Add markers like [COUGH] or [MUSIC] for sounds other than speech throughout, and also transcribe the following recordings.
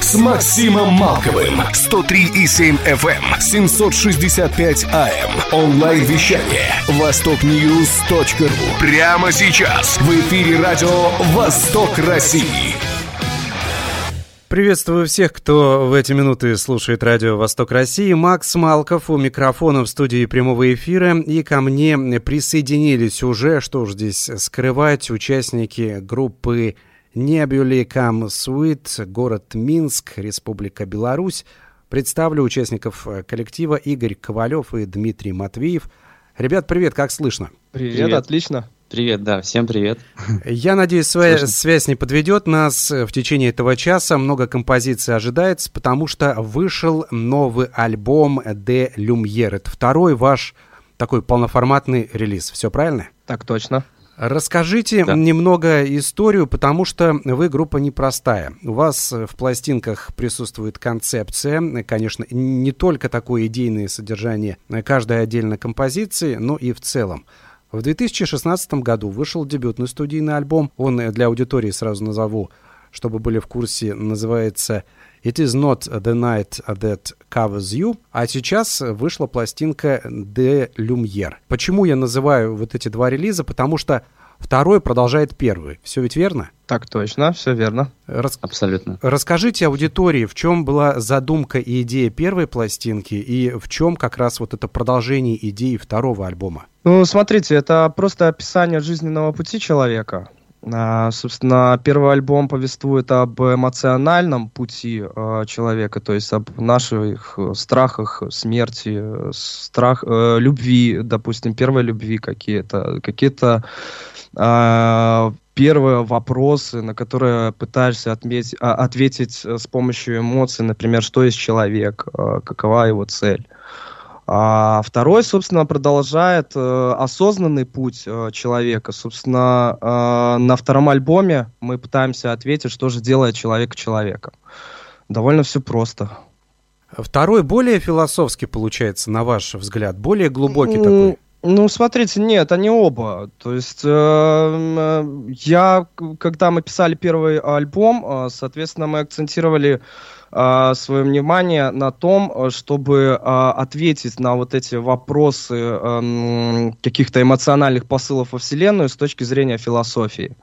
с Максимом Малковым. 103,7 FM, 765 AM. Онлайн-вещание. Востокньюз.ру. Прямо сейчас. В эфире радио «Восток России». Приветствую всех, кто в эти минуты слушает радио «Восток России». Макс Малков у микрофона в студии прямого эфира. И ко мне присоединились уже, что ж здесь скрывать, участники группы Небюли Кам Суит, город Минск, Республика Беларусь. Представлю участников коллектива Игорь Ковалев и Дмитрий Матвеев. Ребят, привет, как слышно? Привет, привет. отлично. Привет, да, всем привет. [LAUGHS] Я надеюсь, своя Слышно. связь не подведет нас в течение этого часа. Много композиций ожидается, потому что вышел новый альбом «Де Люмьер». Это второй ваш такой полноформатный релиз. Все правильно? Так точно. Расскажите да. немного историю, потому что вы группа непростая. У вас в пластинках присутствует концепция, конечно, не только такое идейное содержание каждой отдельной композиции, но и в целом. В 2016 году вышел дебютный студийный альбом. Он для аудитории сразу назову, чтобы были в курсе, называется It is not the night that covers you. А сейчас вышла пластинка De Lumiere. Почему я называю вот эти два релиза? Потому что второй продолжает первый. Все ведь верно? Так точно, все верно. Рас... Абсолютно. Расскажите аудитории, в чем была задумка и идея первой пластинки, и в чем как раз вот это продолжение идеи второго альбома? Ну, смотрите, это просто описание жизненного пути человека. А, собственно, первый альбом повествует об эмоциональном пути а, человека, то есть об наших страхах смерти, страх, э, любви, допустим, первой любви какие-то, какие-то а, первые вопросы, на которые пытаешься отметь, ответить с помощью эмоций, например, что есть человек, какова его цель. А второй, собственно, продолжает э, осознанный путь э, человека. Собственно, э, на втором альбоме мы пытаемся ответить, что же делает человек человеком. Довольно все просто. Второй более философский получается, на ваш взгляд, более глубокий ну, такой. Ну, смотрите, нет, они оба. То есть э, я, когда мы писали первый альбом, э, соответственно, мы акцентировали э, свое внимание на том, э, чтобы э, ответить на вот эти вопросы э, каких-то эмоциональных посылов во Вселенную с точки зрения философии.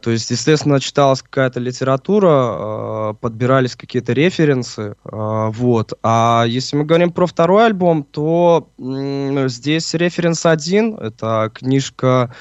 То есть, естественно, читалась какая-то литература, подбирались какие-то референсы, вот. А если мы говорим про второй альбом, то здесь референс один, это книжка,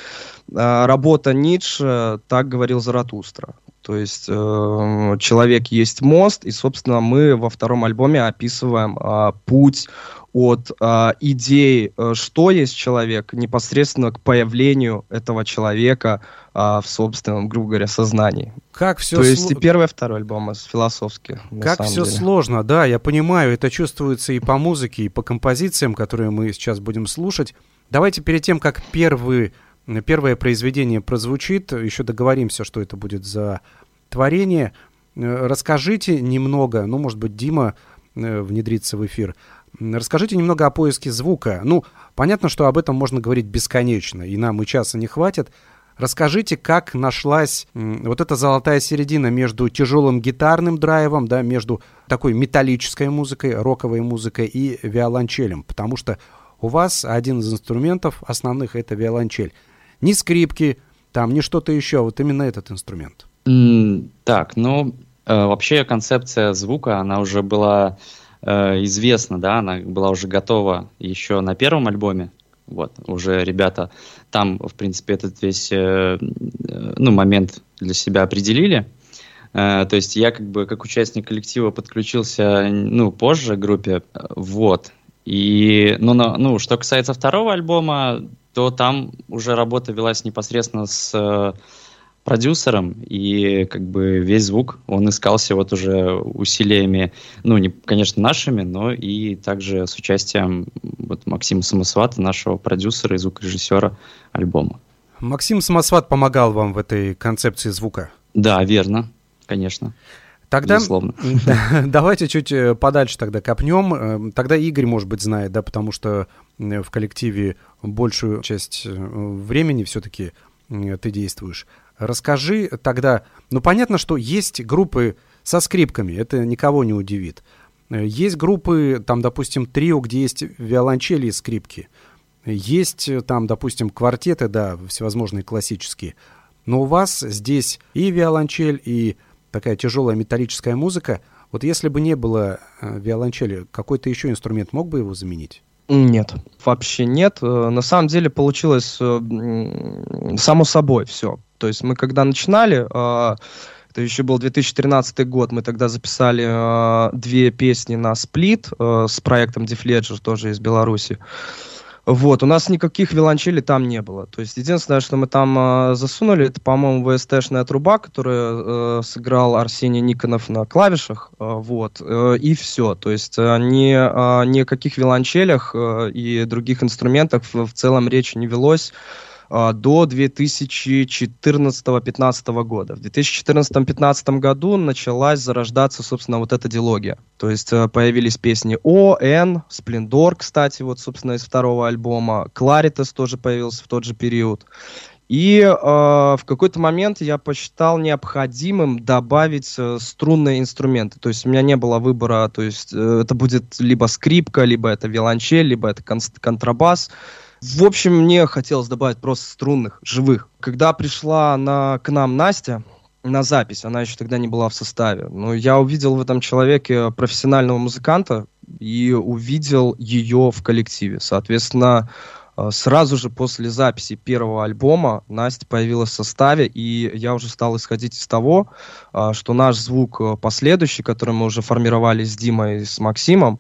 работа Ницше «Так говорил Заратустра». То есть э, человек есть мост, и, собственно, мы во втором альбоме описываем э, путь от э, идеи, э, что есть человек, непосредственно к появлению этого человека э, в собственном, грубо говоря, сознании. Как все То есть и первый, и второй альбом философски. Как все деле. сложно, да, я понимаю, это чувствуется и по музыке, и по композициям, которые мы сейчас будем слушать. Давайте перед тем, как первый первое произведение прозвучит, еще договоримся, что это будет за творение. Э, расскажите немного, ну, может быть, Дима э, внедрится в эфир. Расскажите немного о поиске звука. Ну, понятно, что об этом можно говорить бесконечно, и нам и часа не хватит. Расскажите, как нашлась вот эта золотая середина между тяжелым гитарным драйвом, да, между такой металлической музыкой, роковой музыкой и виолончелем, потому что у вас один из инструментов основных это виолончель. Ни скрипки, там, ни что-то еще, вот именно этот инструмент. Mm, так, ну, э, вообще концепция звука, она уже была э, известна, да, она была уже готова еще на первом альбоме. Вот, уже ребята там, в принципе, этот весь, э, э ну, момент для себя определили. Э, то есть я как бы как участник коллектива подключился, ну, позже к группе, вот. И, ну, ну, что касается второго альбома, то там уже работа велась непосредственно с э, продюсером, и как бы весь звук, он искался вот уже усилиями, ну, не, конечно, нашими, но и также с участием вот Максима Самосвата, нашего продюсера и звукорежиссера альбома. Максим Самосват помогал вам в этой концепции звука? Да, верно, конечно. Тогда Безусловно. [LAUGHS] давайте чуть э, подальше тогда копнем. Э, тогда Игорь, может быть, знает, да, потому что в коллективе большую часть э, времени все-таки ты действуешь. Расскажи тогда, ну понятно, что есть группы со скрипками, это никого не удивит. Есть группы, там, допустим, трио, где есть виолончели и скрипки. Есть там, допустим, квартеты, да, всевозможные классические. Но у вас здесь и виолончель, и такая тяжелая металлическая музыка. Вот если бы не было э, виолончели, какой-то еще инструмент мог бы его заменить? Нет, вообще нет. Э, на самом деле получилось э, само собой все. То есть мы когда начинали, это еще был 2013 год, мы тогда записали две песни на сплит с проектом Defledger, тоже из Беларуси. Вот, у нас никаких виолончелей там не было. То есть единственное, что мы там э, засунули, это, по-моему, VST-шная труба, которую э, сыграл Арсений Никонов на клавишах. Э, вот, э, и все. То есть э, ни, о каких виолончелях э, и других инструментах в, в целом речи не велось. А, до 2014-2015 года. В 2014-2015 году началась зарождаться, собственно, вот эта дилогия. То есть э, появились песни О, Н, Сплендор, кстати, вот, собственно, из второго альбома. Кларитес тоже появился в тот же период. И э, в какой-то момент я посчитал необходимым добавить э, струнные инструменты. То есть у меня не было выбора, то есть э, это будет либо скрипка, либо это виолончель, либо это кон- контрабас. В общем, мне хотелось добавить просто струнных, живых. Когда пришла на, к нам Настя, на запись, она еще тогда не была в составе. Но я увидел в этом человеке профессионального музыканта и увидел ее в коллективе. Соответственно, э, сразу же после записи первого альбома Настя появилась в составе, и я уже стал исходить из того, э, что наш звук э, последующий, который мы уже формировали с Димой и с Максимом,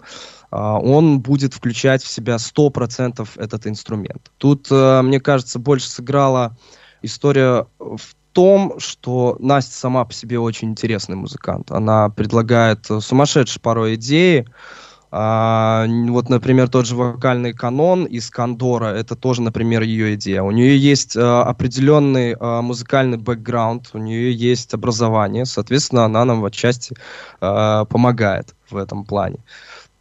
он будет включать в себя 100% этот инструмент. Тут, э, мне кажется, больше сыграла история в том, что Настя сама по себе очень интересный музыкант. Она предлагает сумасшедшие порой идеи. А, вот, например, тот же вокальный канон из Кондора, это тоже, например, ее идея. У нее есть а, определенный а, музыкальный бэкграунд, у нее есть образование, соответственно, она нам в отчасти а, помогает в этом плане.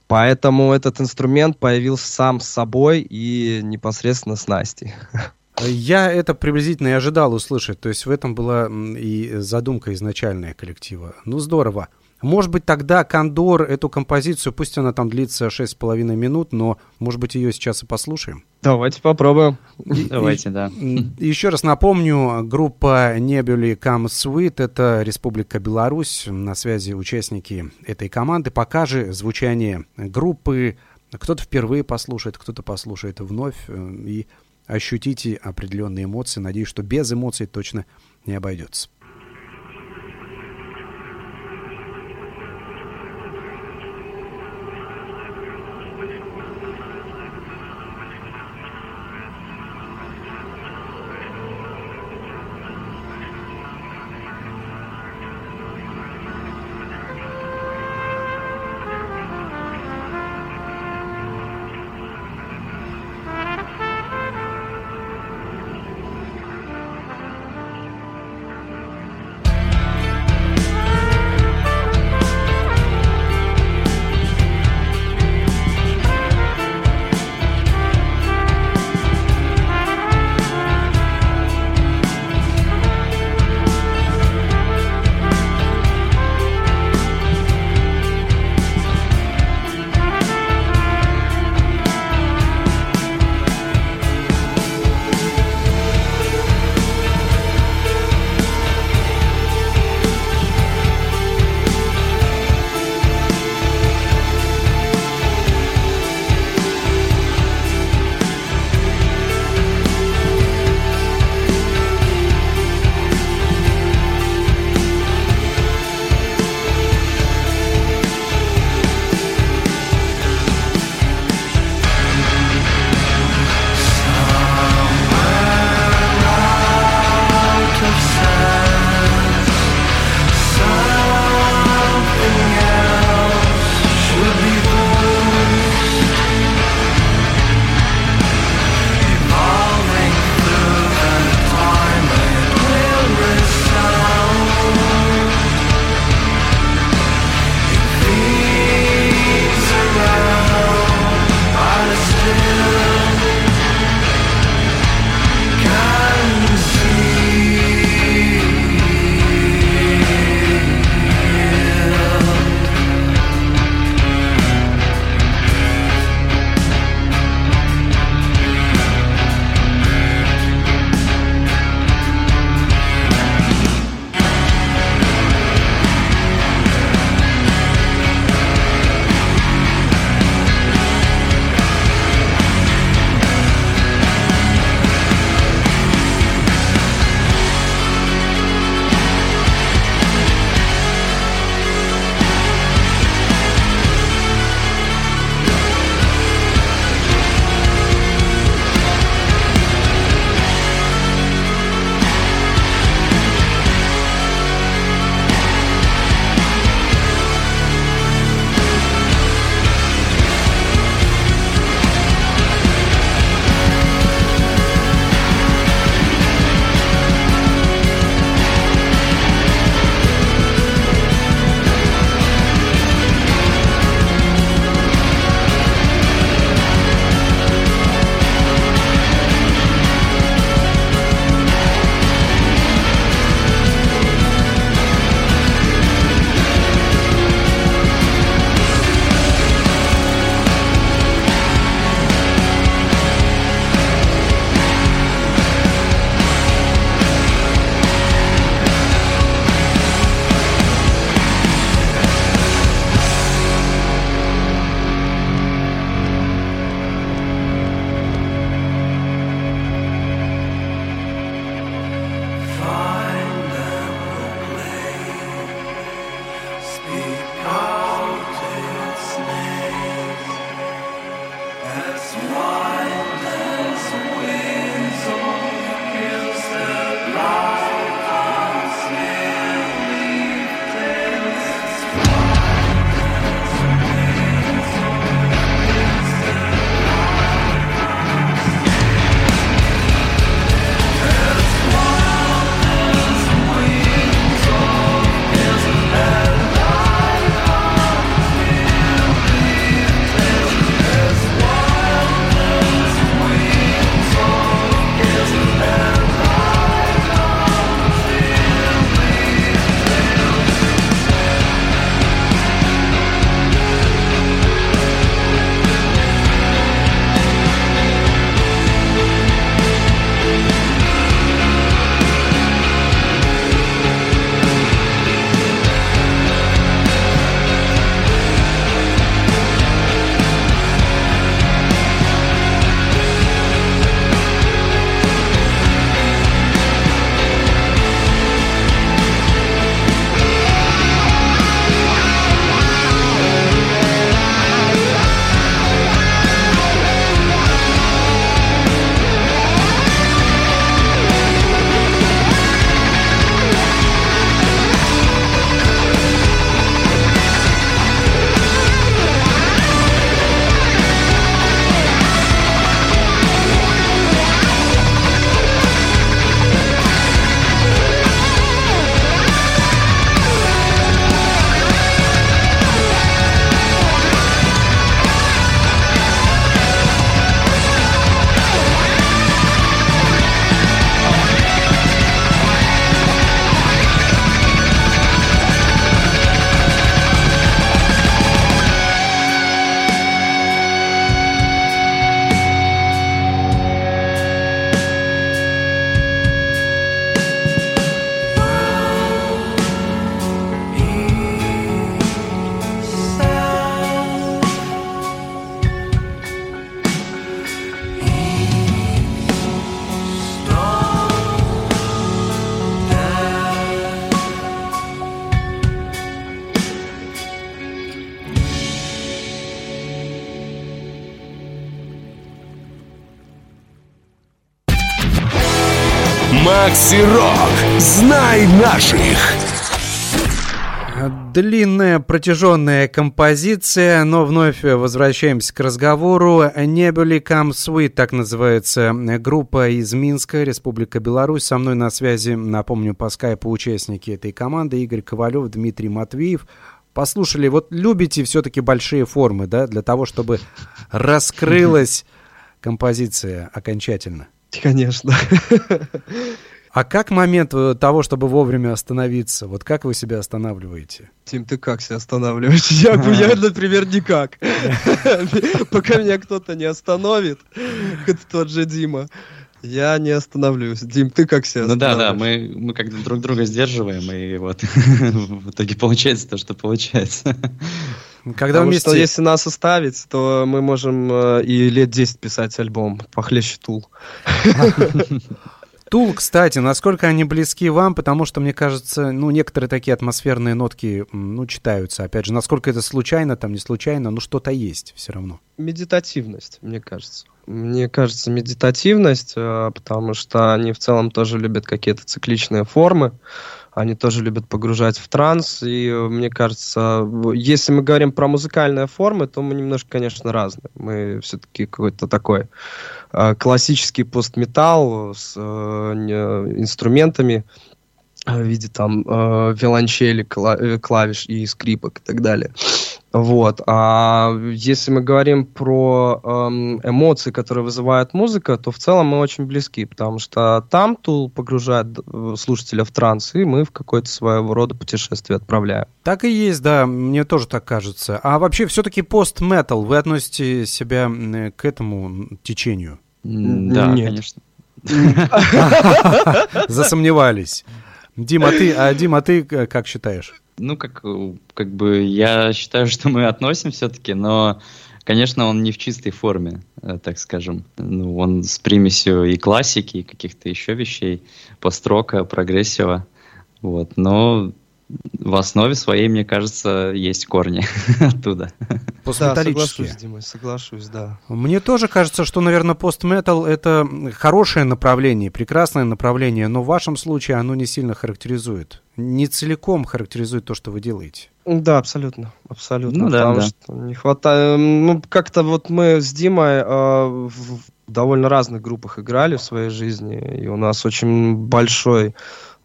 Поэтому этот инструмент появился сам с собой и непосредственно с Настей. Я это приблизительно и ожидал услышать. То есть в этом была и задумка изначальная коллектива. Ну, здорово. Может быть, тогда Кондор эту композицию, пусть она там длится 6,5 минут, но, может быть, ее сейчас и послушаем? Давайте попробуем. Давайте, да. Еще раз напомню, группа Nebuli Come Sweet — это Республика Беларусь. На связи участники этой команды. Покажи звучание группы. Кто-то впервые послушает, кто-то послушает вновь. Э, и ощутите определенные эмоции. Надеюсь, что без эмоций точно не обойдется. Макси Рок. Знай наших. Длинная протяженная композиция, но вновь возвращаемся к разговору. Небели Come Sweet, так называется группа из Минска, Республика Беларусь. Со мной на связи, напомню, по скайпу участники этой команды Игорь Ковалев, Дмитрий Матвеев. Послушали, вот любите все-таки большие формы, да, для того, чтобы раскрылась композиция окончательно? Конечно. [LAUGHS] А как момент э, того, чтобы вовремя остановиться? Вот как вы себя останавливаете? Тим, ты как себя останавливаешь? Я, я [LAUGHS] например, никак. [LAUGHS] Пока меня кто-то не остановит, это тот же Дима, я не остановлюсь. Дим, ты как себя Ну да, да, мы, мы как-то друг друга сдерживаем, и вот [LAUGHS] в итоге получается то, что получается. Когда Потому вместе... что если нас оставить, то мы можем э, и лет 10 писать альбом похлеще Тул. Тул, кстати, насколько они близки вам, потому что, мне кажется, ну, некоторые такие атмосферные нотки, ну, читаются. Опять же, насколько это случайно, там, не случайно, ну, что-то есть все равно. Медитативность, мне кажется. Мне кажется, медитативность, э, потому что они в целом тоже любят какие-то цикличные формы они тоже любят погружать в транс, и мне кажется, если мы говорим про музыкальные формы, то мы немножко, конечно, разные. Мы все-таки какой-то такой э, классический постметалл с э, инструментами в виде там э, виолончели, клавиш и скрипок и так далее. Вот. А если мы говорим про эм, эмоции, которые вызывает музыка, то в целом мы очень близки, потому что там Тул погружает э, слушателя в транс, и мы в какое-то своего рода путешествие отправляем. Так и есть, да, мне тоже так кажется. А вообще все-таки пост-метал, вы относите себя к этому течению? Да, Нет. конечно. [LAUGHS] Засомневались. Дима, ты, а Дима, ты как считаешь? Ну, как, как бы я считаю, [LAUGHS] что мы относим все-таки, но, конечно, он не в чистой форме, э, так скажем. Ну, он с примесью и классики, и каких-то еще вещей, построка, прогрессива. Вот, но в основе своей, мне кажется, есть корни [LAUGHS] оттуда. Постметаллические. Да, соглашусь, Дима, соглашусь, да. Мне тоже кажется, что, наверное, постметал — это хорошее направление, прекрасное направление, но в вашем случае оно не сильно характеризует. Не целиком характеризует то, что вы делаете. Да, абсолютно, абсолютно. Ну, да, потому да. что не хватает... Ну, как-то вот мы с Димой э, в довольно разных группах играли в своей жизни, и у нас очень большой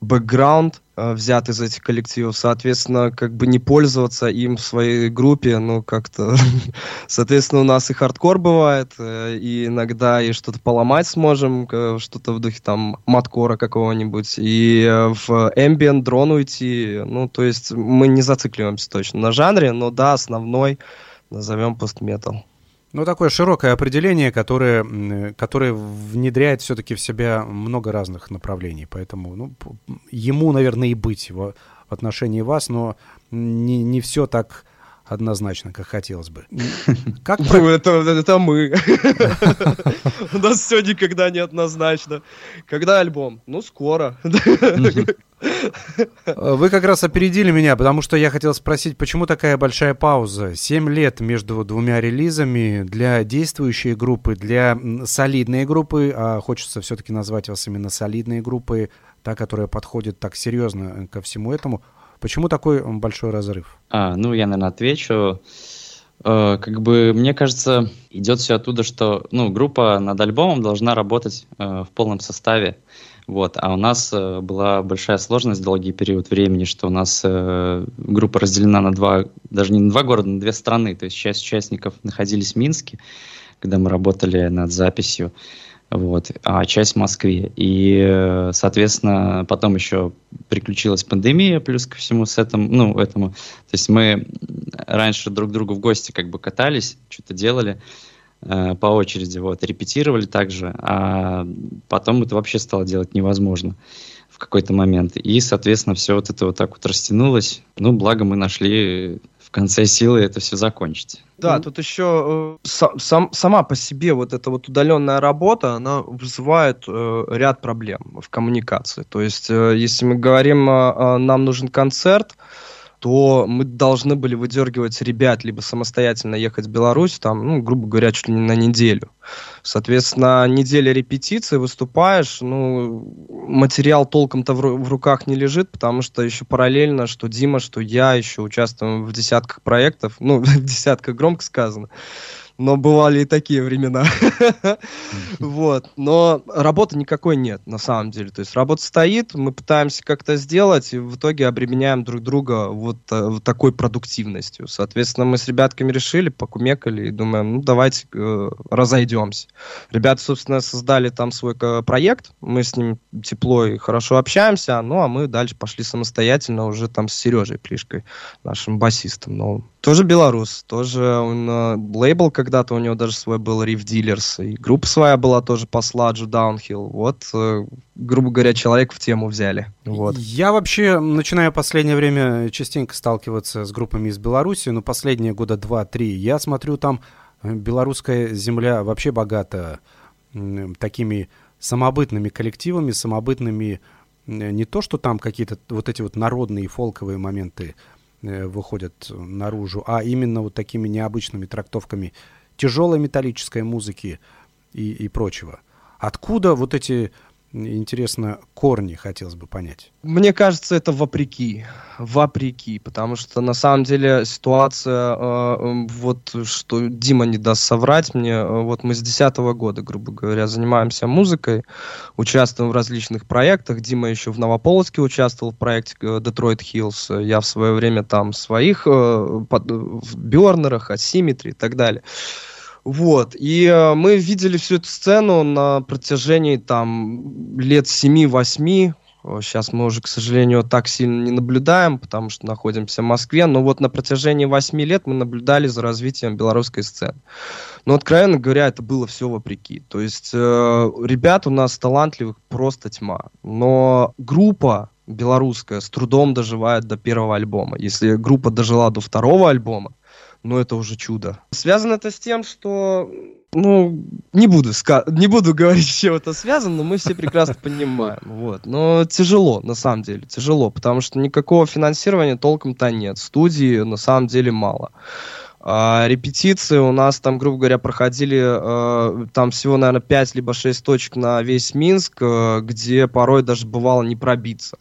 бэкграунд э, взят из этих коллективов, соответственно, как бы не пользоваться им в своей группе, ну, как-то, [LAUGHS] соответственно, у нас и хардкор бывает, э, и иногда и что-то поломать сможем, что-то в духе там маткора какого-нибудь, и э, в ambient дрон уйти, ну, то есть мы не зацикливаемся точно на жанре, но да, основной назовем постметал. Ну, такое широкое определение, которое, которое внедряет все-таки в себя много разных направлений. Поэтому ну, ему, наверное, и быть в, в отношении вас, но не, не все так однозначно, как хотелось бы. [LAUGHS] Как про... это, это мы. [LAUGHS] У нас все никогда не однозначно. Когда альбом? Ну, скоро. Вы как раз опередили меня, потому что я хотел спросить, почему такая большая пауза? Семь лет между двумя релизами для действующей группы, для солидной группы, а хочется все-таки назвать вас именно солидной группой, та, которая подходит так серьезно ко всему этому. Почему такой большой разрыв? А, ну, я, наверное, отвечу. Э, как бы, мне кажется, идет все оттуда, что ну, группа над альбомом должна работать э, в полном составе. Вот. А у нас э, была большая сложность долгий период времени, что у нас э, группа разделена на два, даже не на два города, на две страны. То есть часть участников находились в Минске, когда мы работали над записью, вот, а часть в Москве. И, э, соответственно, потом еще приключилась пандемия, плюс ко всему с этим, ну, этому. То есть мы раньше друг другу в гости как бы катались, что-то делали, Э, по очереди, вот, репетировали также, а потом это вообще стало делать невозможно в какой-то момент. И, соответственно, все вот это вот так вот растянулось. Ну, благо мы нашли в конце силы это все закончить. Да, тут еще э, сам, сама по себе вот эта вот удаленная работа, она вызывает э, ряд проблем в коммуникации. То есть, э, если мы говорим, э, нам нужен концерт, то мы должны были выдергивать ребят, либо самостоятельно ехать в Беларусь, там, ну, грубо говоря, чуть ли не на неделю. Соответственно, неделя репетиции, выступаешь, ну, материал толком-то в, в руках не лежит, потому что еще параллельно, что Дима, что я еще участвуем в десятках проектов, ну, [LAUGHS] в десятках громко сказано, но бывали и такие времена. Вот. Но работы никакой нет, на самом деле. То есть работа стоит, мы пытаемся как-то сделать, и в итоге обременяем друг друга вот, э, вот такой продуктивностью. Соответственно, мы с ребятками решили, покумекали и думаем, ну, давайте э, разойдемся. Ребята, собственно, создали там свой проект, мы с ним тепло и хорошо общаемся, ну, а мы дальше пошли самостоятельно уже там с Сережей Плишкой, нашим басистом новым. Тоже белорус, тоже он э, лейбл когда-то у него даже свой был Riff Dealers, и группа своя была тоже по сладжу Downhill. Вот, э, грубо говоря, человек в тему взяли. Вот. Я вообще начинаю последнее время частенько сталкиваться с группами из Беларуси, но последние года два-три я смотрю там э, белорусская земля вообще богата такими самобытными коллективами, самобытными не то, что там какие-то вот эти вот народные фолковые моменты выходят наружу, а именно вот такими необычными трактовками тяжелой металлической музыки и, и прочего. Откуда вот эти интересно, корни хотелось бы понять. Мне кажется, это вопреки. Вопреки. Потому что на самом деле ситуация, э, вот что Дима не даст соврать мне, э, вот мы с 2010 года, грубо говоря, занимаемся музыкой, участвуем в различных проектах. Дима еще в Новополоцке участвовал в проекте э, Detroit Hills. Я в свое время там своих э, под, в Бернерах, Asymmetry и так далее. Вот. И э, мы видели всю эту сцену на протяжении там лет 7-8. Сейчас мы уже, к сожалению, так сильно не наблюдаем, потому что находимся в Москве. Но вот на протяжении 8 лет мы наблюдали за развитием белорусской сцены. Но, откровенно говоря, это было все вопреки. То есть э, ребят у нас талантливых просто тьма. Но группа белорусская с трудом доживает до первого альбома. Если группа дожила до второго альбома, ну это уже чудо. Связано это с тем, что ну, не буду, ска- не буду [LAUGHS] говорить, с чем это связано, но мы все прекрасно понимаем. Вот. Но тяжело, на самом деле, тяжело, потому что никакого финансирования толком-то нет. Студии на самом деле мало. А, репетиции у нас там, грубо говоря, проходили а, там всего, наверное, 5 либо 6 точек на весь Минск, а, где порой даже бывало не пробиться.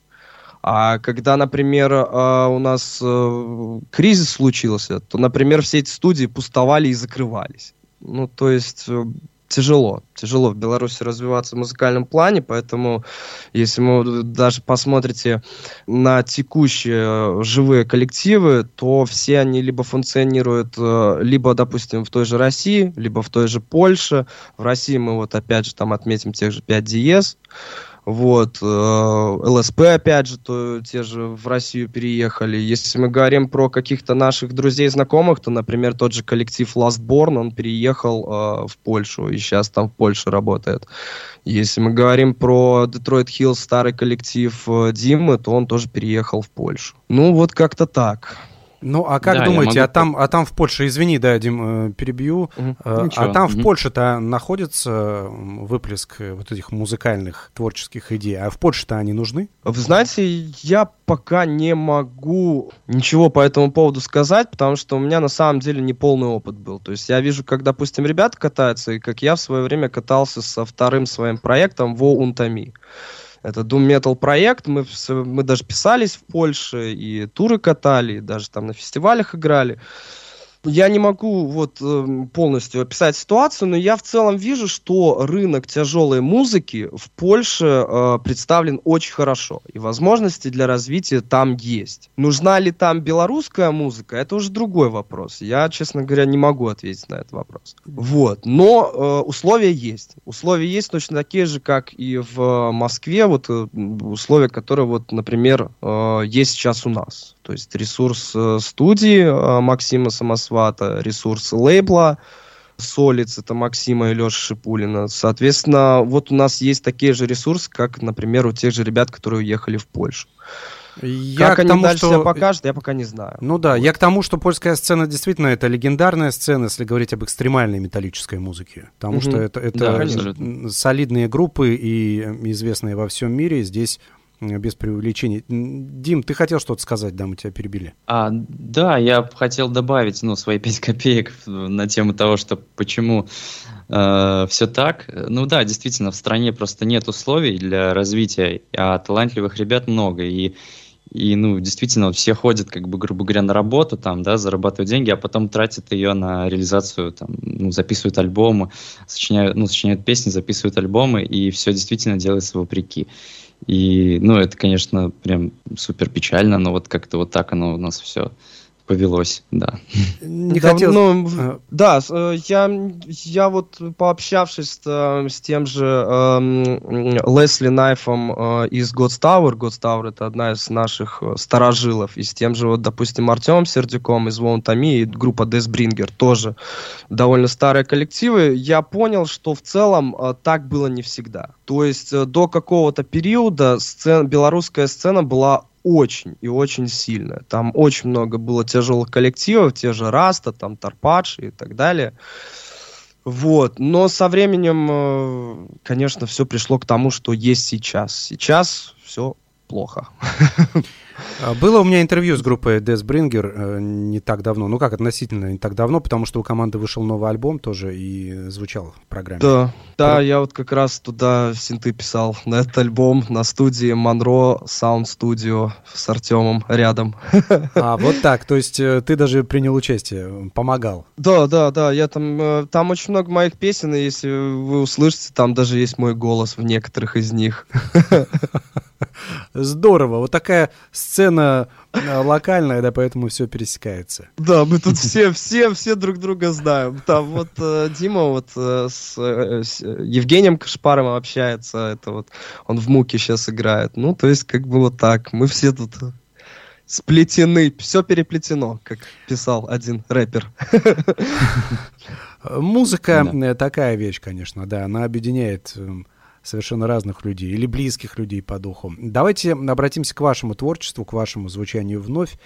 А когда, например, а, у нас э, кризис случился, то, например, все эти студии пустовали и закрывались. Ну, то есть э, тяжело, тяжело в Беларуси развиваться в музыкальном плане, поэтому если вы даже посмотрите на текущие живые коллективы, то все они либо функционируют, э, либо, допустим, в той же России, либо в той же Польше. В России мы вот опять же там отметим тех же 5 диез, вот, э, ЛСП, опять же, то те же в Россию переехали. Если мы говорим про каких-то наших друзей, знакомых, то, например, тот же коллектив Last Born, он переехал э, в Польшу и сейчас там в Польше работает. Если мы говорим про Detroit Hills, старый коллектив э, Димы, то он тоже переехал в Польшу. Ну, вот как-то так. Ну, а как да, думаете, могу... а, там, а там в Польше, извини, да, Дим, э, перебью, угу. а там угу. в Польше-то находится выплеск э, вот этих музыкальных творческих идей, а в Польше-то они нужны? Вы знаете, я пока не могу ничего по этому поводу сказать, потому что у меня на самом деле не полный опыт был. То есть я вижу, как, допустим, ребята катаются, и как я в свое время катался со вторым своим проектом «Во Унтами». Это Doom Metal проект, мы, мы даже писались в Польше, и туры катали, и даже там на фестивалях играли. Я не могу вот эм, полностью описать ситуацию, но я в целом вижу, что рынок тяжелой музыки в Польше э, представлен очень хорошо, и возможности для развития там есть. Нужна ли там белорусская музыка, это уже другой вопрос. Я, честно говоря, не могу ответить на этот вопрос. Вот, но э, условия есть. Условия есть точно такие же, как и в Москве, вот э, условия, которые вот, например, э, есть сейчас у нас. То есть ресурс э, студии э, Максима Самосвата, ресурс лейбла Солиц, это Максима и Леша Шипулина. Соответственно, вот у нас есть такие же ресурсы, как, например, у тех же ребят, которые уехали в Польшу. Я как они тому, дальше что... себя покажут, я пока не знаю. Ну да, вот. я к тому, что польская сцена действительно это легендарная сцена, если говорить об экстремальной металлической музыке. Потому угу. что это, это да, солидные группы и известные во всем мире. Здесь без преувеличений. Дим, ты хотел что-то сказать, да, мы тебя перебили. А, да, я хотел добавить, ну, свои пять копеек на тему того, что почему э, все так. Ну да, действительно, в стране просто нет условий для развития, а талантливых ребят много, и и, ну, действительно, все ходят, как бы, грубо говоря, на работу, там, да, зарабатывают деньги, а потом тратят ее на реализацию, там, ну, записывают альбомы, сочиняют, ну, сочиняют песни, записывают альбомы, и все действительно делается вопреки. И, ну, это, конечно, прям супер печально, но вот как-то вот так оно у нас все повелось, да. Не да, хотел... ну, а. да, э, я, я вот пообщавшись с, с тем же э, Лесли Найфом э, из God's Tower, God's Tower это одна из наших э, старожилов, и с тем же, вот, допустим, Артемом Сердюком из Вон Томи и группа Deathbringer тоже довольно старые коллективы, я понял, что в целом э, так было не всегда. То есть э, до какого-то периода сцена, белорусская сцена была очень и очень сильная. Там очень много было тяжелых коллективов, те же Раста, там Тарпадж и так далее. Вот. Но со временем, э, конечно, все пришло к тому, что есть сейчас. Сейчас все плохо. А, было у меня интервью с группой Deathbringer э, не так давно. Ну как относительно не так давно, потому что у команды вышел новый альбом тоже и звучал в программе. Да, да, Про... я вот как раз туда синты писал на этот альбом на студии Монро Sound Studio с Артемом рядом. А, вот так, то есть э, ты даже принял участие, помогал. Да, да, да, я там, э, там очень много моих песен, и если вы услышите, там даже есть мой голос в некоторых из них. [LAUGHS] Здорово. Вот такая сцена э, локальная, да, поэтому все пересекается. Да, мы тут все, все, все друг друга знаем. Там вот э, Дима вот э, с, э, с Евгением Кашпаром общается, это вот он в Муке сейчас играет. Ну, то есть как бы вот так. Мы все тут сплетены, все переплетено, как писал один рэпер. Музыка да. такая вещь, конечно, да, она объединяет эм, совершенно разных людей или близких людей по духу. Давайте обратимся к вашему творчеству, к вашему звучанию вновь.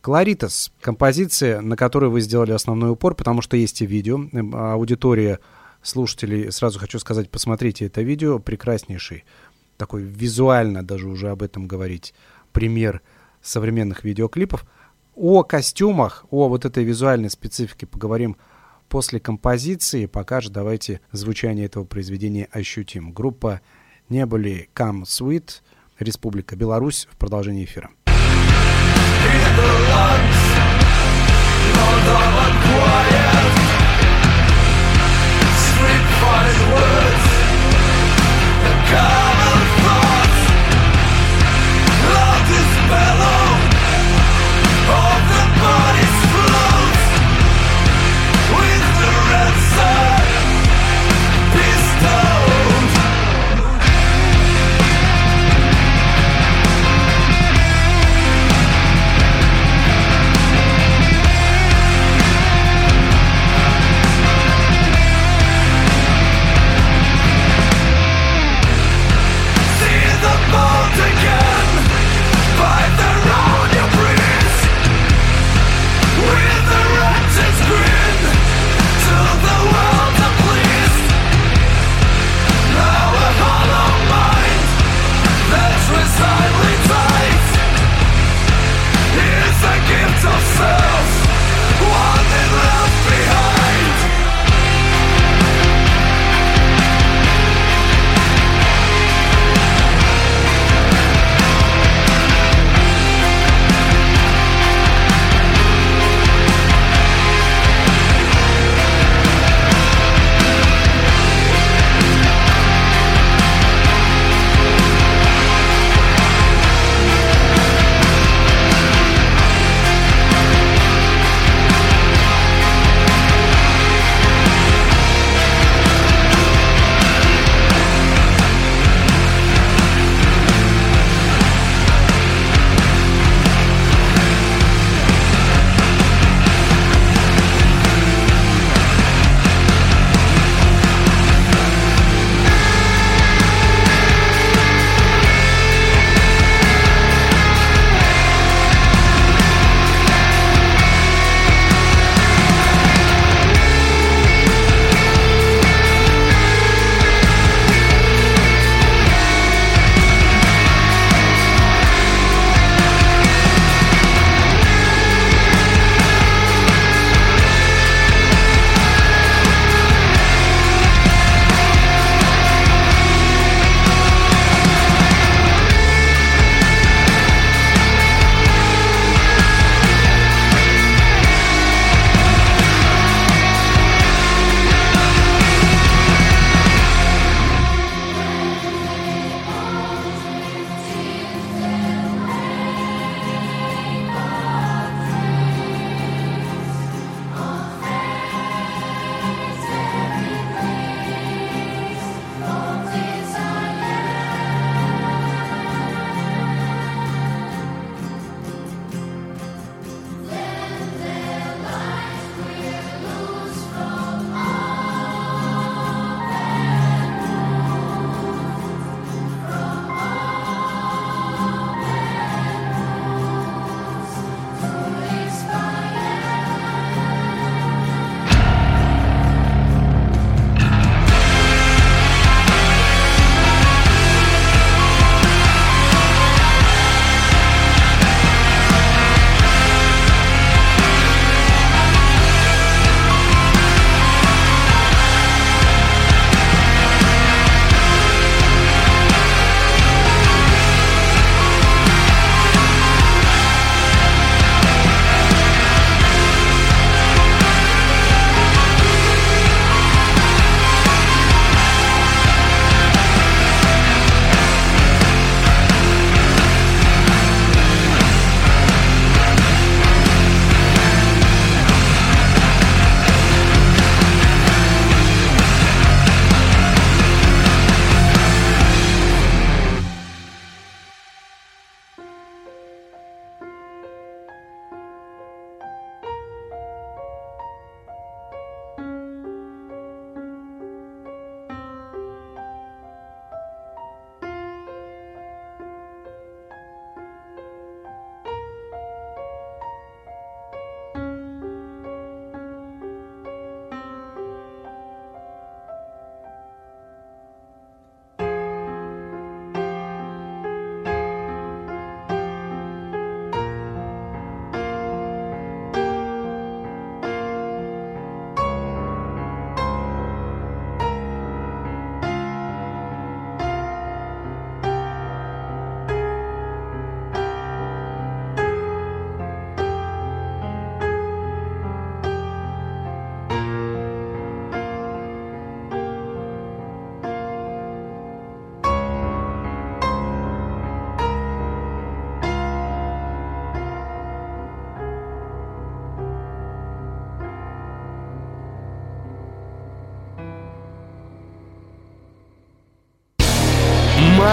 Кларитас, композиция, на которую вы сделали основной упор, потому что есть и видео. Эм, аудитория слушателей, сразу хочу сказать, посмотрите это видео, прекраснейший, такой визуально даже уже об этом говорить, пример современных видеоклипов. О костюмах, о вот этой визуальной специфике поговорим После композиции пока же давайте звучание этого произведения ощутим. Группа «Не были Come Sweet», Республика Беларусь в продолжении эфира. Sweet, quiet words.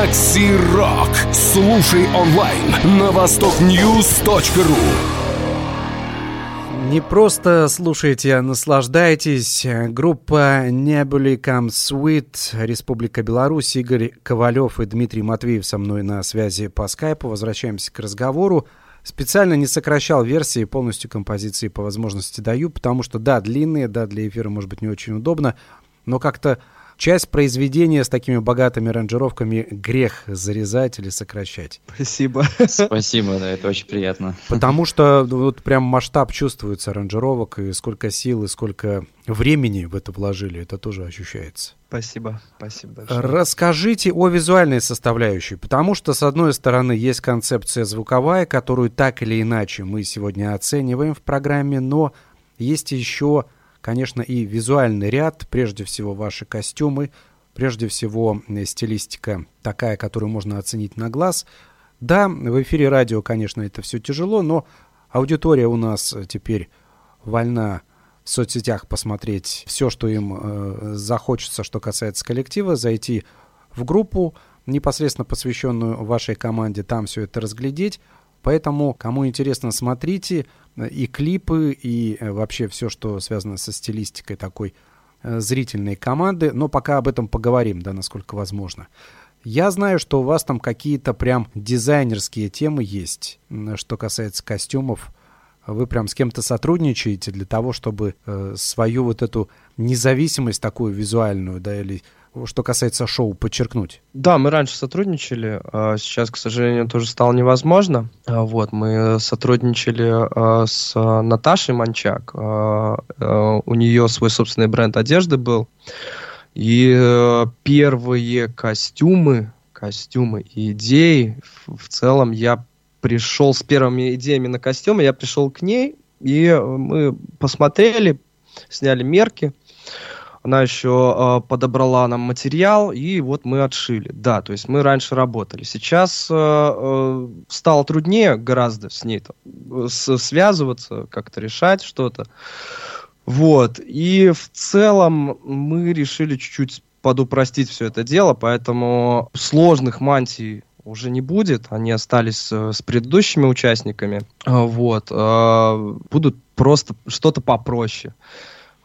Такси Рок. Слушай онлайн на востокньюз.ру. Не просто слушайте, а наслаждайтесь. Группа Nebuli Come Sweet, Республика Беларусь, Игорь Ковалев и Дмитрий Матвеев со мной на связи по скайпу. Возвращаемся к разговору. Специально не сокращал версии, полностью композиции по возможности даю, потому что, да, длинные, да, для эфира может быть не очень удобно, но как-то часть произведения с такими богатыми аранжировками грех зарезать или сокращать. Спасибо. Спасибо, да, это очень приятно. Потому что ну, вот прям масштаб чувствуется аранжировок, и сколько сил, и сколько времени в это вложили, это тоже ощущается. Спасибо, спасибо большое. Расскажите о визуальной составляющей, потому что, с одной стороны, есть концепция звуковая, которую так или иначе мы сегодня оцениваем в программе, но есть еще конечно, и визуальный ряд, прежде всего ваши костюмы, прежде всего э, стилистика такая, которую можно оценить на глаз. Да, в эфире радио, конечно, это все тяжело, но аудитория у нас теперь вольна в соцсетях посмотреть все, что им э, захочется, что касается коллектива, зайти в группу, непосредственно посвященную вашей команде, там все это разглядеть. Поэтому, кому интересно, смотрите и клипы, и э, вообще все, что связано со стилистикой такой э, зрительной команды. Но пока об этом поговорим, да, насколько возможно. Я знаю, что у вас там какие-то прям дизайнерские темы есть, что касается костюмов. Вы прям с кем-то сотрудничаете для того, чтобы э, свою вот эту независимость такую визуальную, да, или что касается шоу, подчеркнуть? Да, мы раньше сотрудничали, а сейчас, к сожалению, тоже стало невозможно. А вот, мы сотрудничали а, с Наташей Манчак, у нее свой собственный бренд одежды был, и э, первые костюмы, костюмы и идеи, в целом я пришел с первыми идеями на костюмы, я пришел к ней, и мы посмотрели, сняли мерки, она еще э, подобрала нам материал, и вот мы отшили. Да, то есть мы раньше работали. Сейчас э, э, стало труднее гораздо с ней там, с, связываться, как-то решать что-то. Вот. И в целом мы решили чуть-чуть подупростить все это дело, поэтому сложных мантий уже не будет, они остались э, с предыдущими участниками, вот, э, будут просто что-то попроще.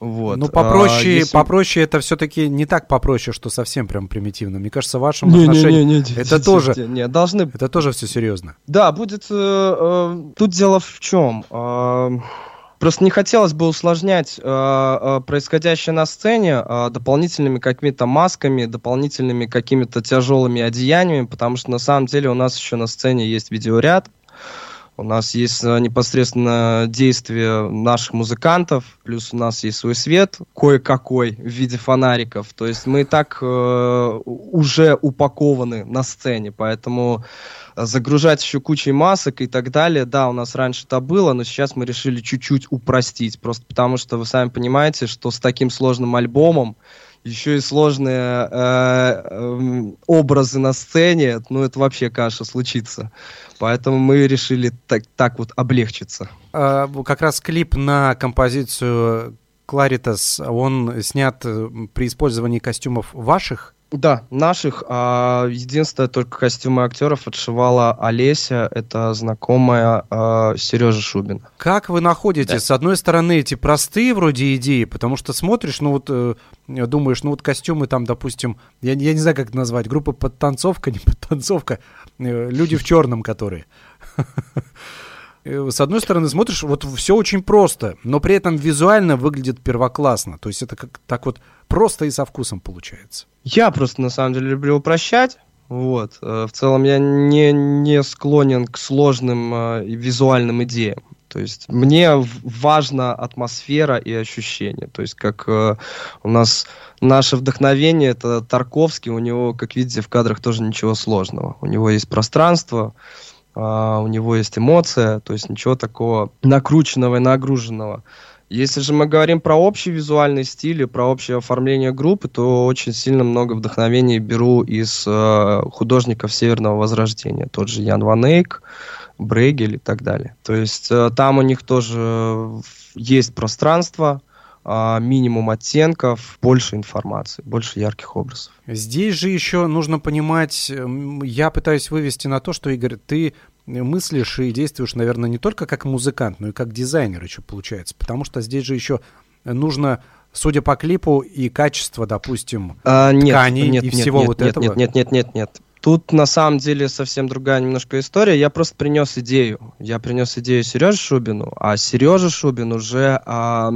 Вот. Ну, попроще, а, если... попроще это все-таки не так попроще, что совсем прям примитивно. Мне кажется, в вашем не, отношении не, не, не, это не, тоже, не, не, должны... это тоже все серьезно. Да, будет. Э, э, тут дело в чем. Э, просто не хотелось бы усложнять э, э, происходящее на сцене э, дополнительными какими-то масками, дополнительными какими-то тяжелыми одеяниями, потому что на самом деле у нас еще на сцене есть видеоряд. У нас есть э, непосредственно действие наших музыкантов, плюс у нас есть свой свет, кое-какой в виде фонариков. То есть мы так э, уже упакованы на сцене, поэтому загружать еще кучей масок и так далее, да, у нас раньше это было, но сейчас мы решили чуть-чуть упростить, просто потому что вы сами понимаете, что с таким сложным альбомом еще и сложные э, э, образы на сцене, ну это вообще каша случится. Поэтому мы решили так, так вот облегчиться. А, как раз клип на композицию Claritas, он снят э, при использовании костюмов ваших? Да, наших. А, единственное, только костюмы актеров отшивала Олеся, это знакомая а, Сережа Шубина. Как вы находите, да. с одной стороны, эти простые вроде идеи, потому что смотришь, ну вот э, думаешь, ну вот костюмы там, допустим, я, я не знаю, как это назвать, группа подтанцовка, [LAUGHS] не подтанцовка, люди в черном, которые. [LAUGHS] Э, с одной стороны, смотришь, вот все очень просто, но при этом визуально выглядит первоклассно. То есть это как так вот просто и со вкусом получается. Я просто на самом деле люблю упрощать. Вот. Э, в целом я не, не склонен к сложным э, визуальным идеям. То есть мне важна атмосфера и ощущение. То есть как э, у нас наше вдохновение, это Тарковский, у него, как видите, в кадрах тоже ничего сложного. У него есть пространство, а, у него есть эмоция, то есть ничего такого накрученного и нагруженного. Если же мы говорим про общий визуальный стиль и про общее оформление группы, то очень сильно много вдохновений беру из э, художников Северного Возрождения. Тот же Ян Ван Эйк, Брейгель и так далее. То есть э, там у них тоже есть пространство, а, минимум оттенков, больше информации, больше ярких образов. Здесь же еще нужно понимать, я пытаюсь вывести на то, что, Игорь, ты мыслишь и действуешь, наверное, не только как музыкант, но и как дизайнер еще получается, потому что здесь же еще нужно судя по клипу и качество, допустим, а, нет, тканей нет, и нет, всего нет, вот нет, этого? Нет, нет, нет, нет, нет. Тут на самом деле совсем другая немножко история. Я просто принес идею. Я принес идею Сереже Шубину, а Сережа Шубин уже а,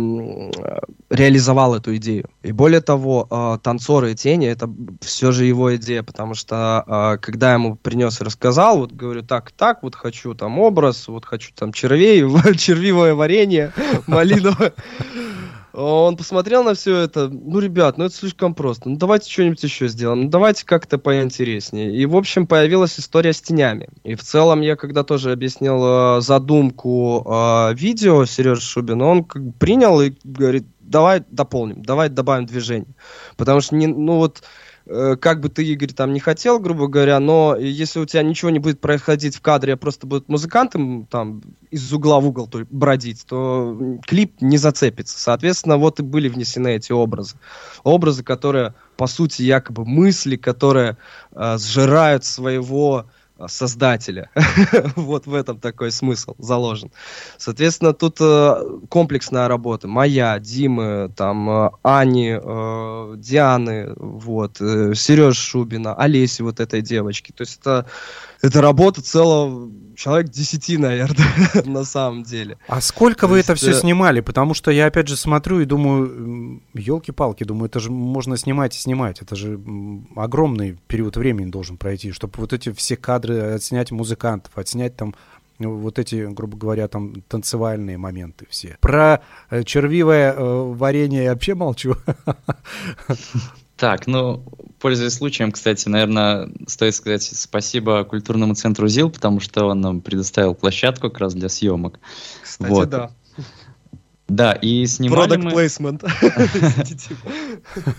реализовал эту идею. И более того, а, танцоры и тени это все же его идея, потому что а, когда я ему принес и рассказал, вот говорю, так, так, вот хочу там образ, вот хочу там червей, [LAUGHS] червивое варенье [LAUGHS] малиновое. Он посмотрел на все это, ну, ребят, ну это слишком просто, ну давайте что-нибудь еще сделаем, ну давайте как-то поинтереснее. И, в общем, появилась история с тенями. И в целом я, когда тоже объяснил э, задумку э, видео Сережи Шубина, он как бы принял и говорит, давай дополним, давай добавим движение. Потому что, не, ну вот, как бы ты, Игорь, там не хотел, грубо говоря, но если у тебя ничего не будет происходить в кадре, а просто будет музыкантом там из угла в угол бродить, то клип не зацепится. Соответственно, вот и были внесены эти образы. Образы, которые, по сути, якобы мысли, которые э, сжирают своего создателя. [LAUGHS] вот в этом такой смысл заложен. Соответственно, тут э, комплексная работа. Моя, Димы, там, э, Ани, э, Дианы, вот, э, Сереж Шубина, Олеси вот этой девочки. То есть это это работа целого человек десяти, наверное, [LAUGHS] на самом деле. А сколько То вы есть, это все э... снимали? Потому что я опять же смотрю и думаю, елки-палки, думаю, это же можно снимать и снимать. Это же огромный период времени должен пройти, чтобы вот эти все кадры отснять музыкантов, отснять там ну, вот эти, грубо говоря, там танцевальные моменты все. Про э, червивое э, варенье я вообще молчу. [LAUGHS] Так, ну, пользуясь случаем, кстати, наверное, стоит сказать спасибо культурному центру ЗИЛ, потому что он нам предоставил площадку как раз для съемок. Кстати, вот. да. Да, и снимали Product мы... placement.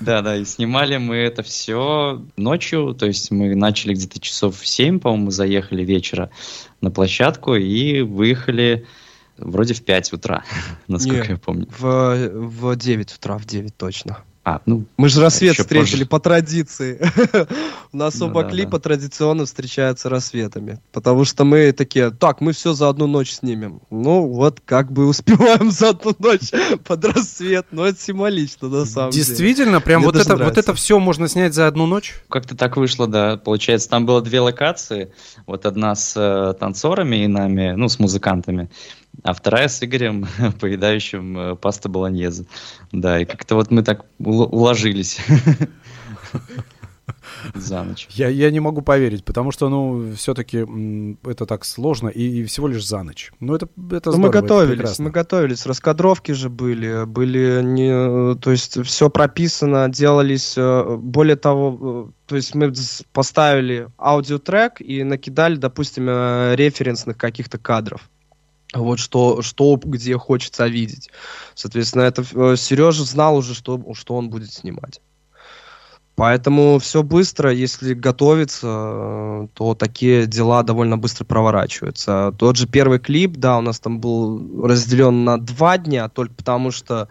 Да, да, и снимали мы это все ночью, то есть мы начали где-то часов в 7, по-моему, заехали вечера на площадку и выехали вроде в 5 утра, [LAUGHS] насколько я помню. В, в 9 утра, в 9 точно. А, ну, Мы же рассвет встретили позже. по традиции. [LAUGHS] У нас ну, оба да, клипа да. традиционно встречаются рассветами. Потому что мы такие, так, мы все за одну ночь снимем. Ну, вот как бы [LAUGHS] успеваем за одну ночь под рассвет. Ну, это символично, на самом деле. Действительно, прям вот это, вот это все можно снять за одну ночь? Как-то так вышло, да. Получается, там было две локации. Вот одна с э, танцорами и нами, ну, с музыкантами а вторая с Игорем, [LAUGHS] поедающим э, пасту болоньезе. Да, и как-то вот мы так уложились [LAUGHS] за ночь. Я, я не могу поверить, потому что, ну, все-таки это так сложно и, и всего лишь за ночь. Ну, это, это здорово, Мы готовились, мы готовились, раскадровки же были, были не, то есть все прописано, делались, э, более того, э, то есть мы поставили аудиотрек и накидали, допустим, референсных каких-то кадров вот что, что где хочется видеть. Соответственно, это э, Сережа знал уже, что, что он будет снимать. Поэтому все быстро, если готовиться, э, то такие дела довольно быстро проворачиваются. Тот же первый клип, да, у нас там был разделен на два дня, только потому что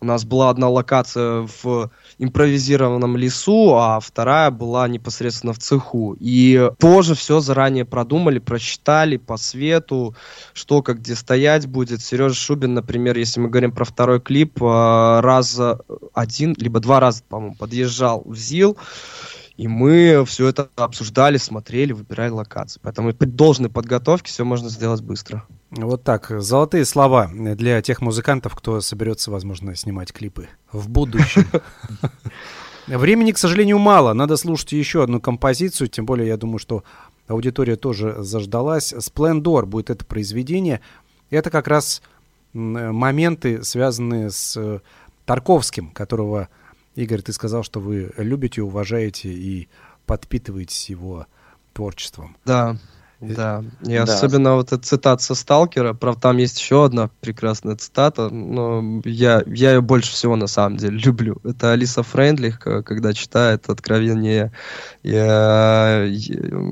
у нас была одна локация в импровизированном лесу, а вторая была непосредственно в цеху. И тоже все заранее продумали, просчитали по свету, что как где стоять будет. Сережа Шубин, например, если мы говорим про второй клип, э, раз один, либо два раза, по-моему, подъезжал в ЗИЛ, и мы все это обсуждали, смотрели, выбирали локации. Поэтому при должной подготовке все можно сделать быстро. Вот так. Золотые слова для тех музыкантов, кто соберется, возможно, снимать клипы в будущем. [LAUGHS] Времени, к сожалению, мало. Надо слушать еще одну композицию, тем более я думаю, что аудитория тоже заждалась. «Сплендор» будет это произведение. Это как раз моменты, связанные с Тарковским, которого Игорь, ты сказал, что вы любите, уважаете и подпитываетесь его творчеством. Да, да. И да. особенно вот эта цитата со Сталкера, правда, там есть еще одна прекрасная цитата, но я, я ее больше всего на самом деле [LAUGHS] люблю. Это Алиса Френдлих, когда читает Откровение, я,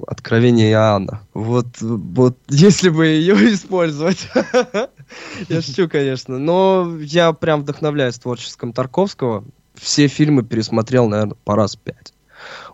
Откровение Иоанна. Вот, вот [LAUGHS] если бы ее [LAUGHS] использовать, Я шучу, конечно. Но я прям вдохновляюсь творчеством Тарковского. Все фильмы пересмотрел, наверное, по раз пять.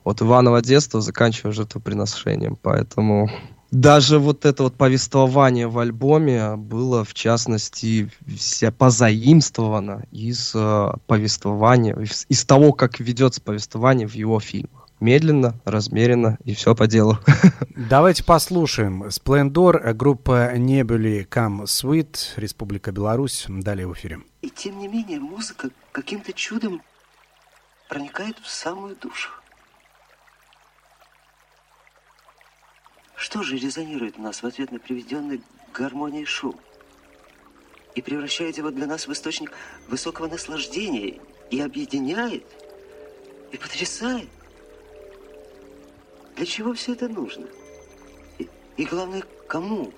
От Иванова детства заканчивая жертвоприношением. Поэтому даже вот это вот повествование в альбоме было, в частности, вся позаимствовано из э, повествования, из, из того, как ведется повествование в его фильмах. Медленно, размеренно и все по делу. [LAUGHS] Давайте послушаем. Сплендор, группа Небули Come Sweet, Республика Беларусь. Далее в эфире. И тем не менее музыка каким-то чудом проникает в самую душу. Что же резонирует у нас в ответ на приведенный гармонии шум? И превращает его для нас в источник высокого наслаждения и объединяет, и потрясает. Для чего все это нужно? И, и главное, кому?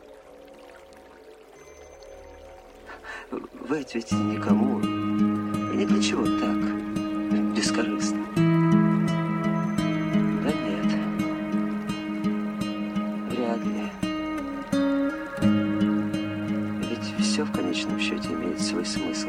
Вы ответите никому. И ни для чего так, бескорыстно. Да нет, вряд ли. Ведь все в конечном счете имеет свой смысл.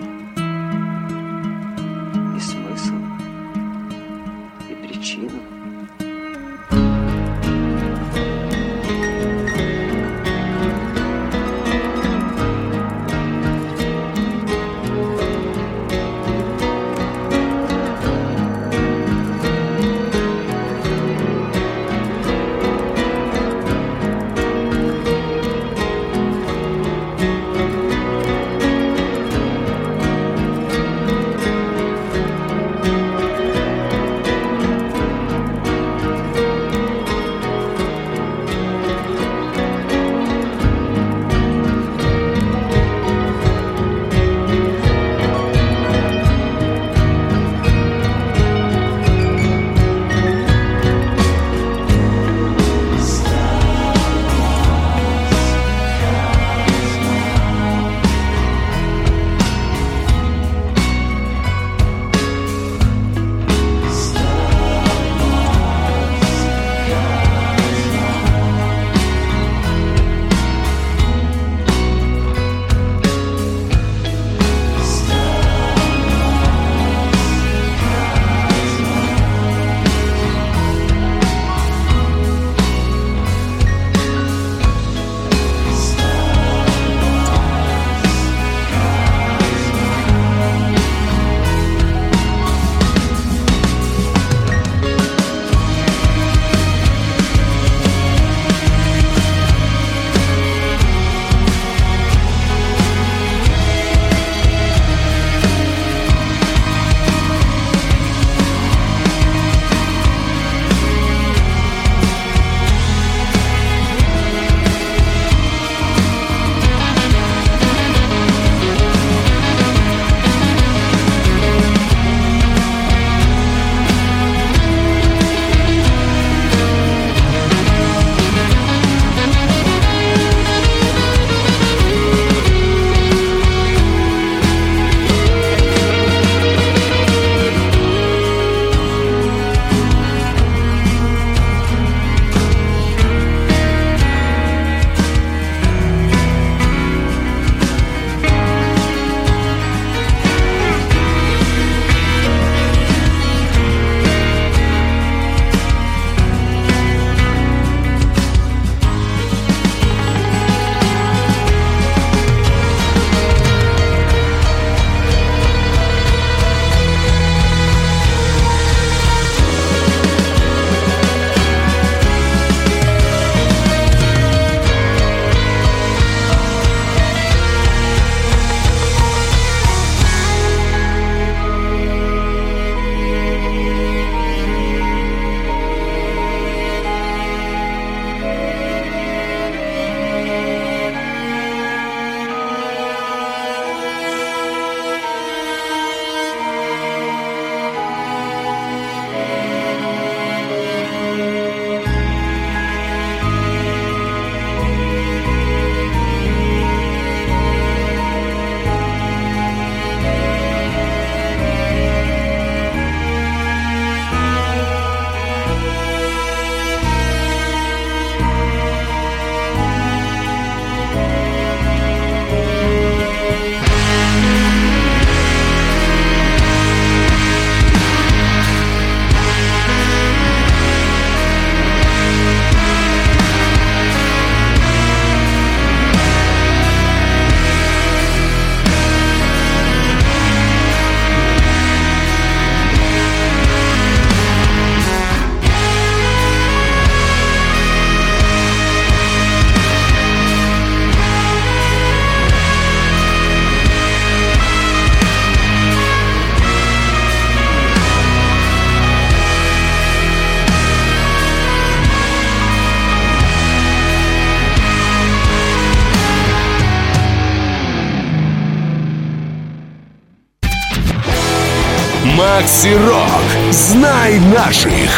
Рок. Знай наших.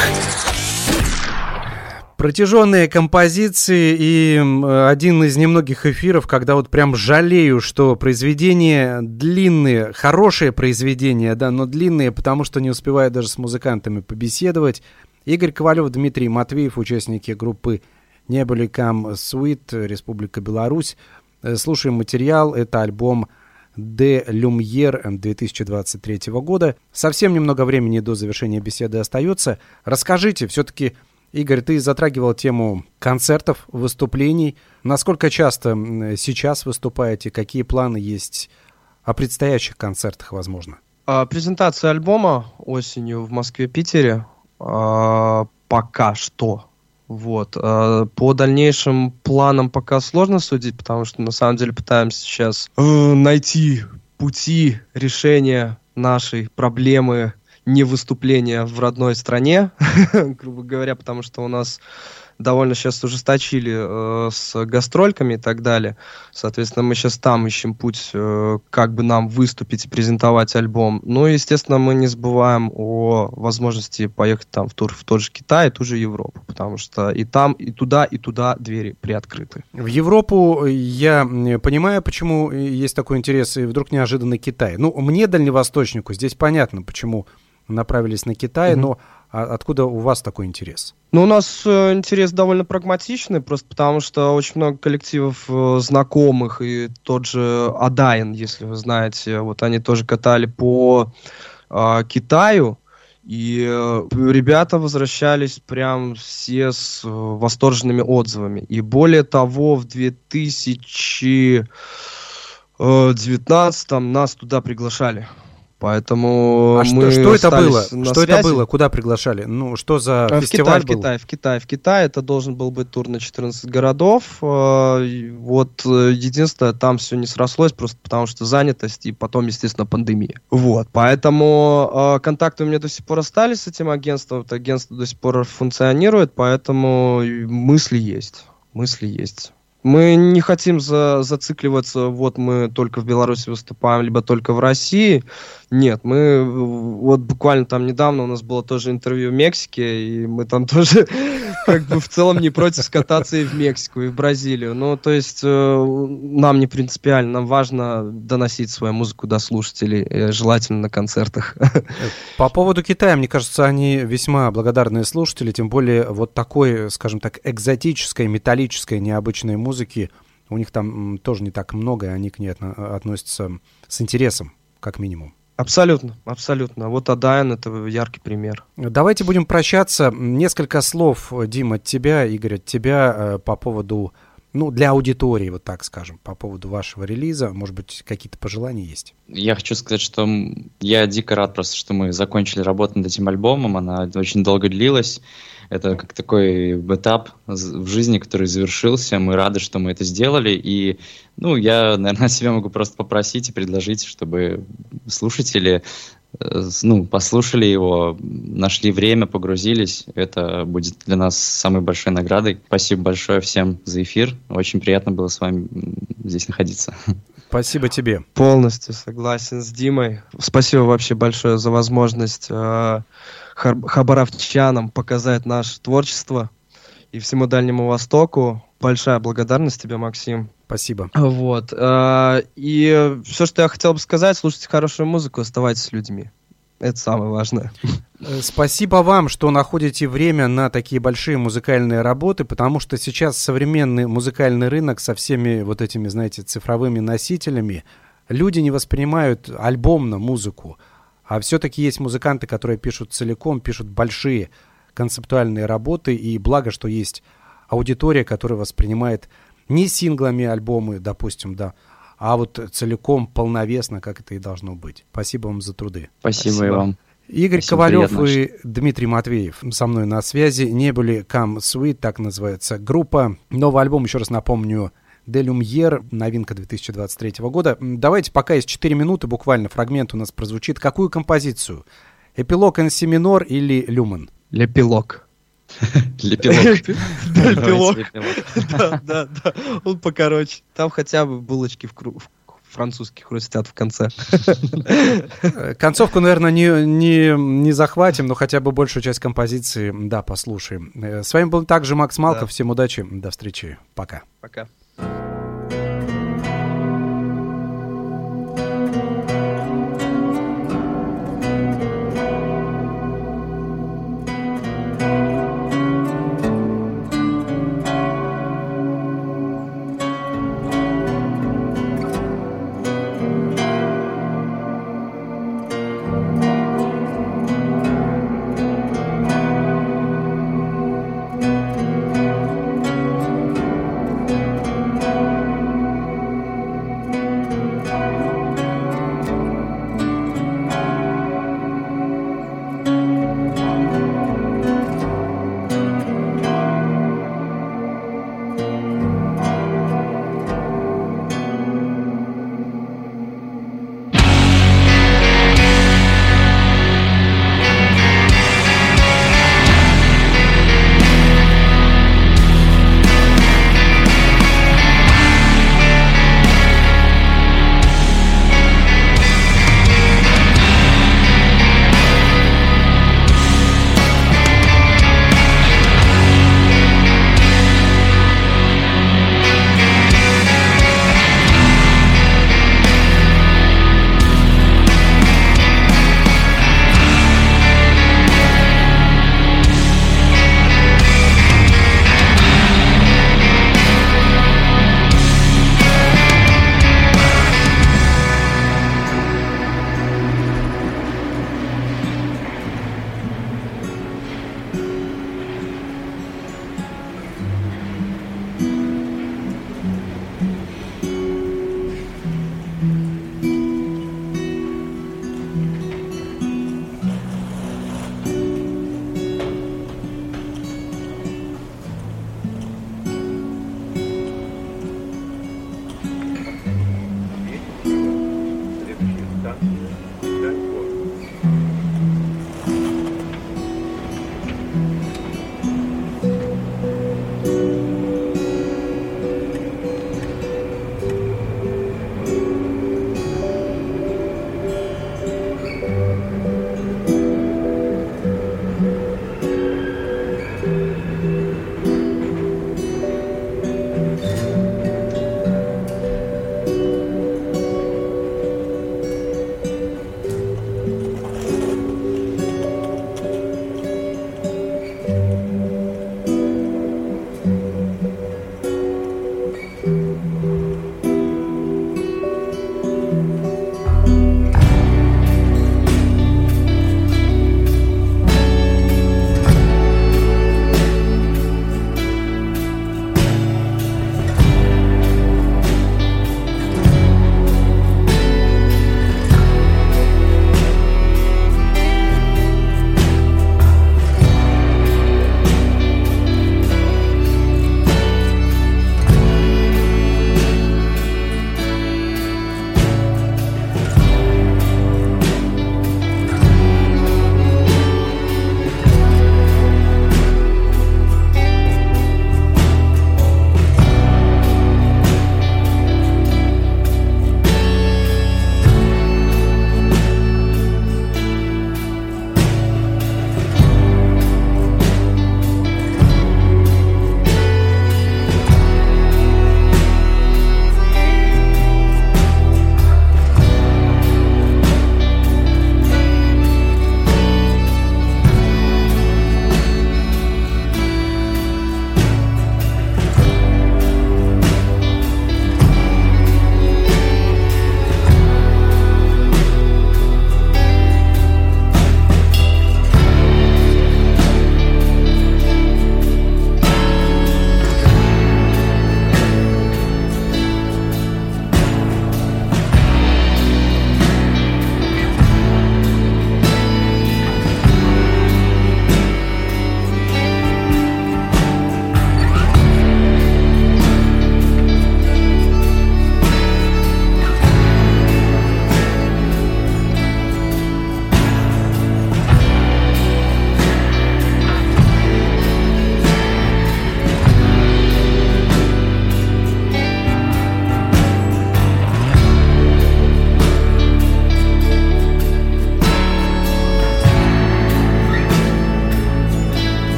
Протяженные композиции и один из немногих эфиров, когда вот прям жалею, что произведения длинные, хорошие произведения, да, но длинные, потому что не успеваю даже с музыкантами побеседовать. Игорь Ковалев, Дмитрий Матвеев, участники группы не были Кам Суит, Республика Беларусь. Э, слушаем материал, это альбом «Де Люмьер» 2023 года. Совсем немного времени до завершения беседы остается. Расскажите, все-таки, Игорь, ты затрагивал тему концертов, выступлений. Насколько часто сейчас выступаете? Какие планы есть о предстоящих концертах, возможно? А, презентация альбома осенью в Москве-Питере. А, пока что вот. А по дальнейшим планам пока сложно судить, потому что на самом деле пытаемся сейчас э, найти пути решения нашей проблемы не выступления в родной стране, [LAUGHS] грубо говоря, потому что у нас довольно сейчас ужесточили э, с гастрольками и так далее. Соответственно, мы сейчас там ищем путь, э, как бы нам выступить и презентовать альбом. Ну и, естественно, мы не забываем о возможности поехать там в тур в тот же Китай, и ту же Европу, потому что и там, и туда, и туда двери приоткрыты. В Европу я понимаю, почему есть такой интерес, и вдруг неожиданно Китай. Ну, мне, дальневосточнику, здесь понятно, почему направились на Китай, mm-hmm. но а откуда у вас такой интерес? Ну, у нас э, интерес довольно прагматичный, просто потому что очень много коллективов э, знакомых, и тот же Адайн, если вы знаете, вот они тоже катали по э, Китаю, и э, ребята возвращались прям все с восторженными отзывами. И более того, в 2019 нас туда приглашали. Поэтому а мы что, что это было? Что связи. это было? Куда приглашали? Ну, что за а, фестиваль в был? Китай, В Китай, в Китай, в Китай. Это должен был быть тур на 14 городов. А, вот э, единственное, там все не срослось, просто потому что занятость и потом, естественно, пандемия. Вот, поэтому контакты у меня до сих пор остались с этим агентством. Это агентство до сих пор функционирует, поэтому мысли есть. Мысли есть. Мы не хотим за, зацикливаться, вот мы только в Беларуси выступаем, либо только в России. Нет, мы вот буквально там недавно у нас было тоже интервью в Мексике, и мы там [LAUGHS] тоже как бы в целом не против скататься и в Мексику, и в Бразилию. Ну, то есть э, нам не принципиально, нам важно доносить свою музыку до слушателей, э, желательно на концертах. По поводу Китая, мне кажется, они весьма благодарные слушатели, тем более вот такой, скажем так, экзотической, металлической, необычной музыки, у них там тоже не так много, и они к ней относятся с интересом, как минимум. Абсолютно, абсолютно. Вот Адайн это яркий пример. Давайте будем прощаться. Несколько слов, Дима, от тебя, Игорь, от тебя э, по поводу, ну, для аудитории, вот так скажем, по поводу вашего релиза. Может быть, какие-то пожелания есть? Я хочу сказать, что я дико рад просто, что мы закончили работу над этим альбомом. Она очень долго длилась. Это как такой этап в жизни, который завершился. Мы рады, что мы это сделали. И, ну, я, [LAUGHS] наверное, себя могу просто попросить и предложить, чтобы слушатели э, ну, послушали его, нашли время, погрузились. Это будет для нас самой большой наградой. Спасибо большое всем за эфир. Очень приятно было с вами здесь находиться. [LAUGHS] Спасибо тебе. Полностью согласен с Димой. Спасибо вообще большое за возможность э, хабаровчанам показать наше творчество и всему Дальнему Востоку. Большая благодарность тебе, Максим. Спасибо. Вот. Э, и все, что я хотел бы сказать, слушайте хорошую музыку, оставайтесь с людьми. Это самое важное. Э, спасибо вам, что находите время на такие большие музыкальные работы, потому что сейчас современный музыкальный рынок со всеми вот этими, знаете, цифровыми носителями, люди не воспринимают альбомно музыку. А все-таки есть музыканты, которые пишут целиком, пишут большие концептуальные работы, и благо, что есть аудитория, которая воспринимает не синглами альбомы, допустим, да, а вот целиком, полновесно, как это и должно быть. Спасибо вам за труды. Спасибо, Спасибо. и вам. Игорь Спасибо, Ковалев приятно. и Дмитрий Матвеев со мной на связи. Не были Come Sweet, так называется группа. Новый альбом, еще раз напомню, Де Люмьер, новинка 2023 года. Давайте, пока есть 4 минуты, буквально фрагмент у нас прозвучит. Какую композицию? Эпилог НС минор или Люмен? [LAUGHS] Лепилог. Лепилог. Лепилог. [LAUGHS] Да, да, да. Он покороче. Там хотя бы булочки в французских хрустят в конце. Э, концовку, наверное, не, не, не захватим, но хотя бы большую часть композиции, да, послушаем. Э, с вами был также Макс Малков. Да. Всем удачи, до встречи. Пока. Пока.